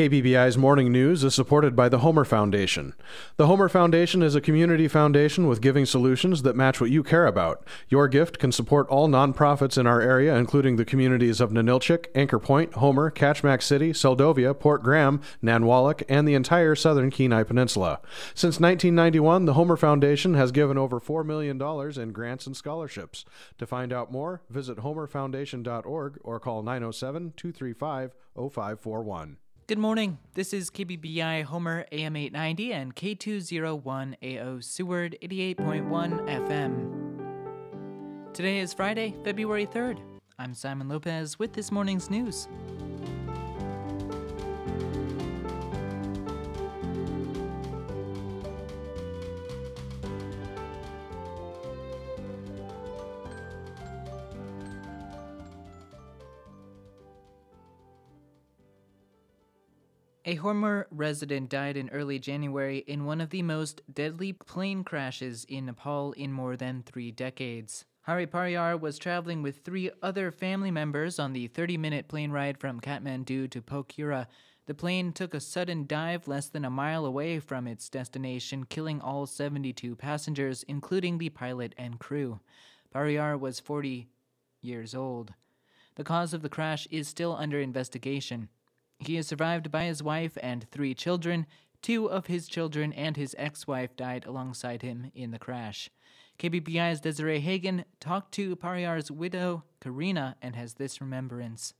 KBBI's morning news is supported by the Homer Foundation. The Homer Foundation is a community foundation with giving solutions that match what you care about. Your gift can support all nonprofits in our area, including the communities of Ninilchik, Anchor Point, Homer, Kachemak City, Seldovia, Port Graham, Nanwalek, and the entire southern Kenai Peninsula. Since 1991, the Homer Foundation has given over $4 million in grants and scholarships. To find out more, visit homerfoundation.org or call 907 235 0541. Good morning. This is KBBI Homer AM 890 and K201AO Seward 88.1 FM. Today is Friday, February 3rd. I'm Simon Lopez with this morning's news. A Homer resident died in early January in one of the most deadly plane crashes in Nepal in more than three decades. Hari Pariyar was traveling with three other family members on the 30 minute plane ride from Kathmandu to Pokhara. The plane took a sudden dive less than a mile away from its destination, killing all 72 passengers, including the pilot and crew. Pariyar was 40 years old. The cause of the crash is still under investigation. He is survived by his wife and three children. Two of his children and his ex wife died alongside him in the crash. KBBI's Desiree Hagen talked to Pariyar's widow, Karina, and has this remembrance.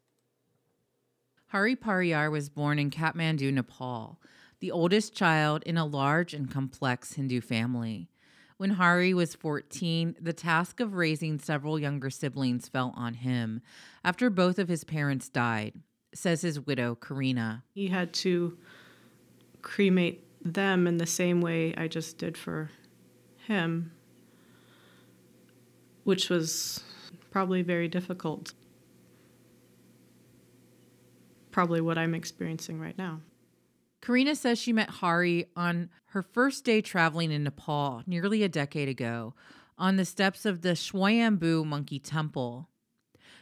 Hari Pariyar was born in Kathmandu, Nepal, the oldest child in a large and complex Hindu family. When Hari was 14, the task of raising several younger siblings fell on him after both of his parents died says his widow, Karina. He had to cremate them in the same way I just did for him, which was probably very difficult. Probably what I'm experiencing right now. Karina says she met Hari on her first day traveling in Nepal nearly a decade ago on the steps of the Swayambhu Monkey Temple.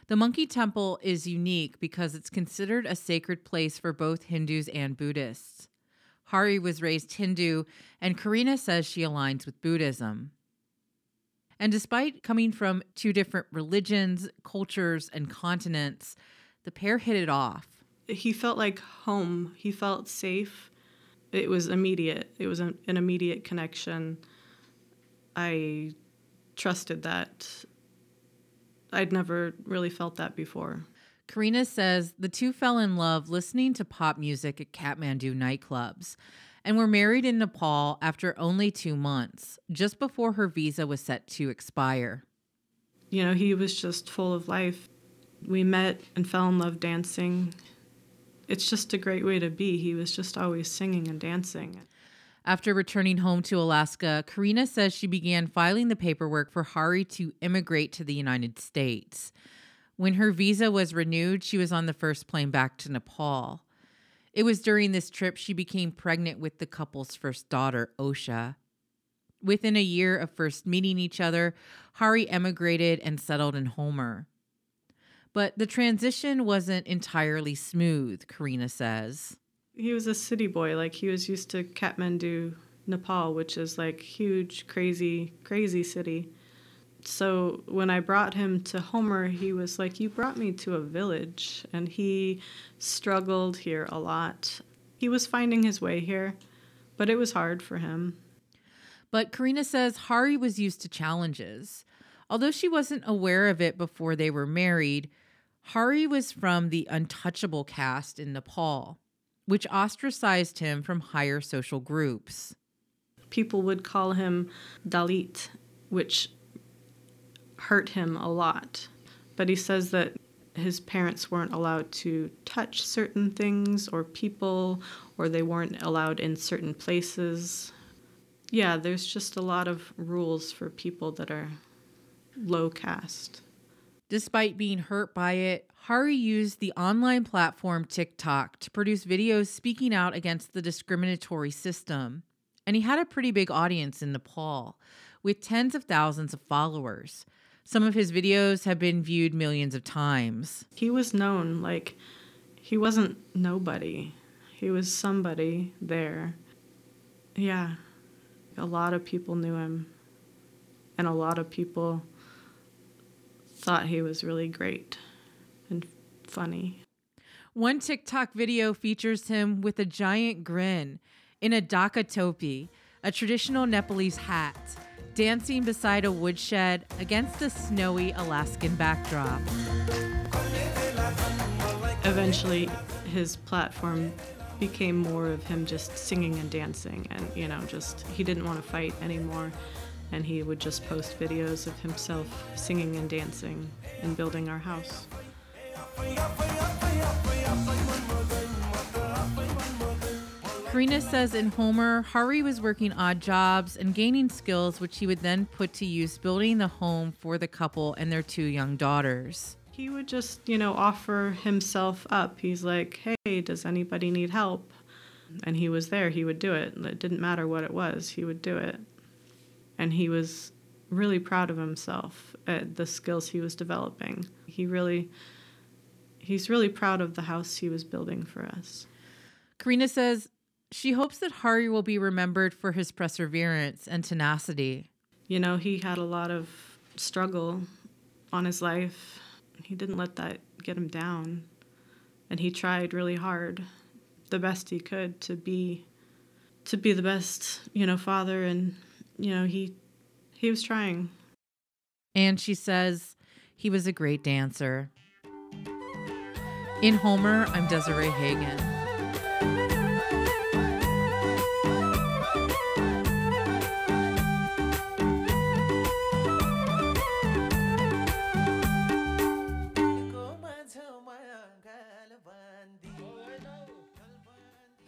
The Monkey Temple is unique because it's considered a sacred place for both Hindus and Buddhists. Hari was raised Hindu, and Karina says she aligns with Buddhism. And despite coming from two different religions, cultures, and continents, the pair hit it off. He felt like home. He felt safe. It was immediate. It was an, immediate connection. I trusted that I'd never really felt that before. Karina says the two fell in love listening to pop music at Kathmandu nightclubs and were married in Nepal after only two months, just before her visa was set to expire. You know, he was just full of life. We met and fell in love dancing. It's just a great way to be. He was just always singing and dancing. After returning home to Alaska, Karina says she began filing the paperwork for Hari to immigrate to the United States. When her visa was renewed, she was on the first plane back to Nepal. It was during this trip she became pregnant with the couple's first daughter, Osha. Within a year of first meeting each other, Hari emigrated and settled in Homer. But the transition wasn't entirely smooth, Karina says he was a city boy. Like he was used to Kathmandu, Nepal, which is like huge, crazy, crazy city. So when I brought him to Homer, he was like, "You brought me to a village," and he struggled here a lot. He was finding his way here, but it was hard for him. But Karina says Hari was used to challenges. Although she wasn't aware of it before they were married, Hari was from the untouchable caste in Nepal which ostracized him from higher social groups. People would call him Dalit, which hurt him a lot. But he says that his parents weren't allowed to touch certain things or people, or they weren't allowed in certain places. Yeah, there's just a lot of rules for people that are low caste. Despite being hurt by it, Hari used the online platform TikTok to produce videos speaking out against the discriminatory system. And he had a pretty big audience in Nepal, with tens of thousands of followers. Some of his videos have been viewed millions of times. He was known, like, he wasn't nobody. He was somebody there. Yeah. A lot of people knew him. And a lot of people thought he was really great and funny. One TikTok video features him with a giant grin in a dhaka topi, a traditional Nepalese hat, dancing beside a woodshed against a snowy Alaskan backdrop. Eventually, his platform became more of him just singing and dancing, and you know, just he didn't want to fight anymore. And he would just post videos of himself singing and dancing and building our house. Karina says in Homer, Hari was working odd jobs and gaining skills which he would then put to use building the home for the couple and their two young daughters. He would just, you know, offer himself up. He's like, hey, does anybody need help? And he was there. He would do it. It didn't matter what it was, he would do it. And he was really proud of himself at the skills he was developing. He really, he's really proud of the house he was building for us. Karina says she hopes that Hari will be remembered for his perseverance and tenacity. You know, he had a lot of struggle on his life. He didn't let that get him down. And he tried really hard, the best he could to be to be the best, you know, father and you know, he he was trying. And she says he was a great dancer. In Homer, I'm Desiree Hagen.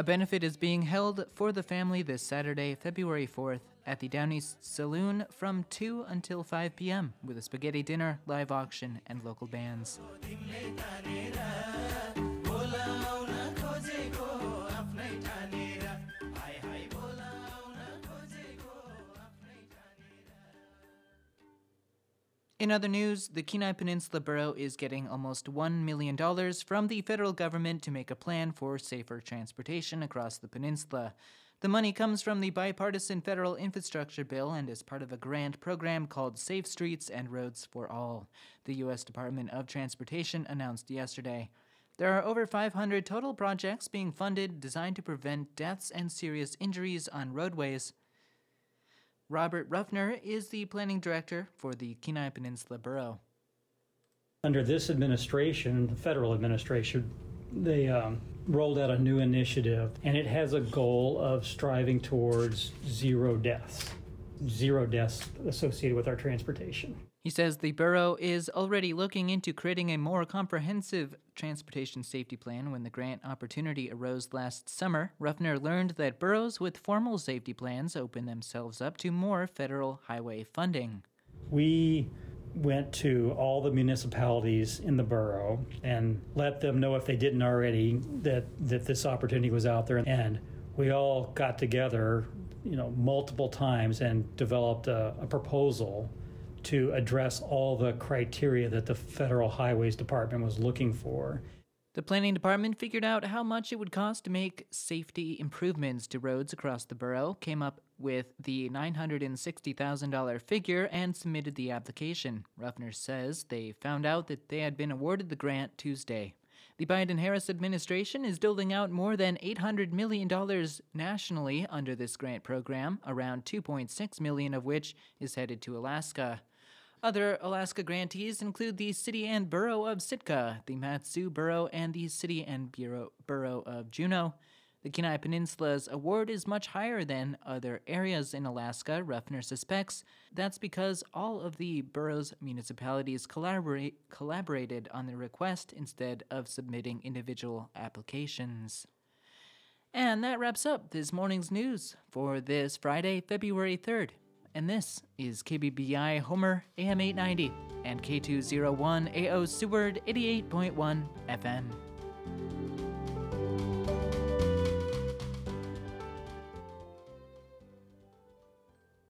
A benefit is being held for the family this Saturday, February 4th, at the Down East Saloon from 2 until 5 p.m. with a spaghetti dinner, live auction, and local bands. In other news, the Kenai Peninsula Borough is getting almost $1 million from the federal government to make a plan for safer transportation across the peninsula. The money comes from the bipartisan federal infrastructure bill and is part of a grant program called Safe Streets and Roads for All, the U.S. Department of Transportation announced yesterday. There are over 500 total projects being funded designed to prevent deaths and serious injuries on roadways. Robert Ruffner is the planning director for the Kenai Peninsula Borough. Under this administration, the federal administration, they um, rolled out a new initiative, and it has a goal of striving towards zero deaths, zero deaths associated with our transportation. He says the borough is already looking into creating a more comprehensive transportation safety plan when the grant opportunity arose last summer. Ruffner learned that boroughs with formal safety plans open themselves up to more federal highway funding. We went to all the municipalities in the borough and let them know if they didn't already that that this opportunity was out there and we all got together you know multiple times and developed a, a proposal to address all the criteria that the Federal Highways Department was looking for. The planning department figured out how much it would cost to make safety improvements to roads across the borough, came up with the $960,000 figure, and submitted the application. Ruffner says they found out that they had been awarded the grant Tuesday. The Biden Harris administration is doling out more than $800 million nationally under this grant program, around 2.6 million of which is headed to Alaska. Other Alaska grantees include the City and Borough of Sitka, the Mat-Su Borough, and the City and Bureau, Borough of Juneau. The Kenai Peninsula's award is much higher than other areas in Alaska, Ruffner suspects. That's because all of the borough's municipalities collaborate, collaborated on the request instead of submitting individual applications. And that wraps up this morning's news for this Friday, February 3rd and this is KBBI Homer AM 890 and K201 AO Seward 88.1 FM.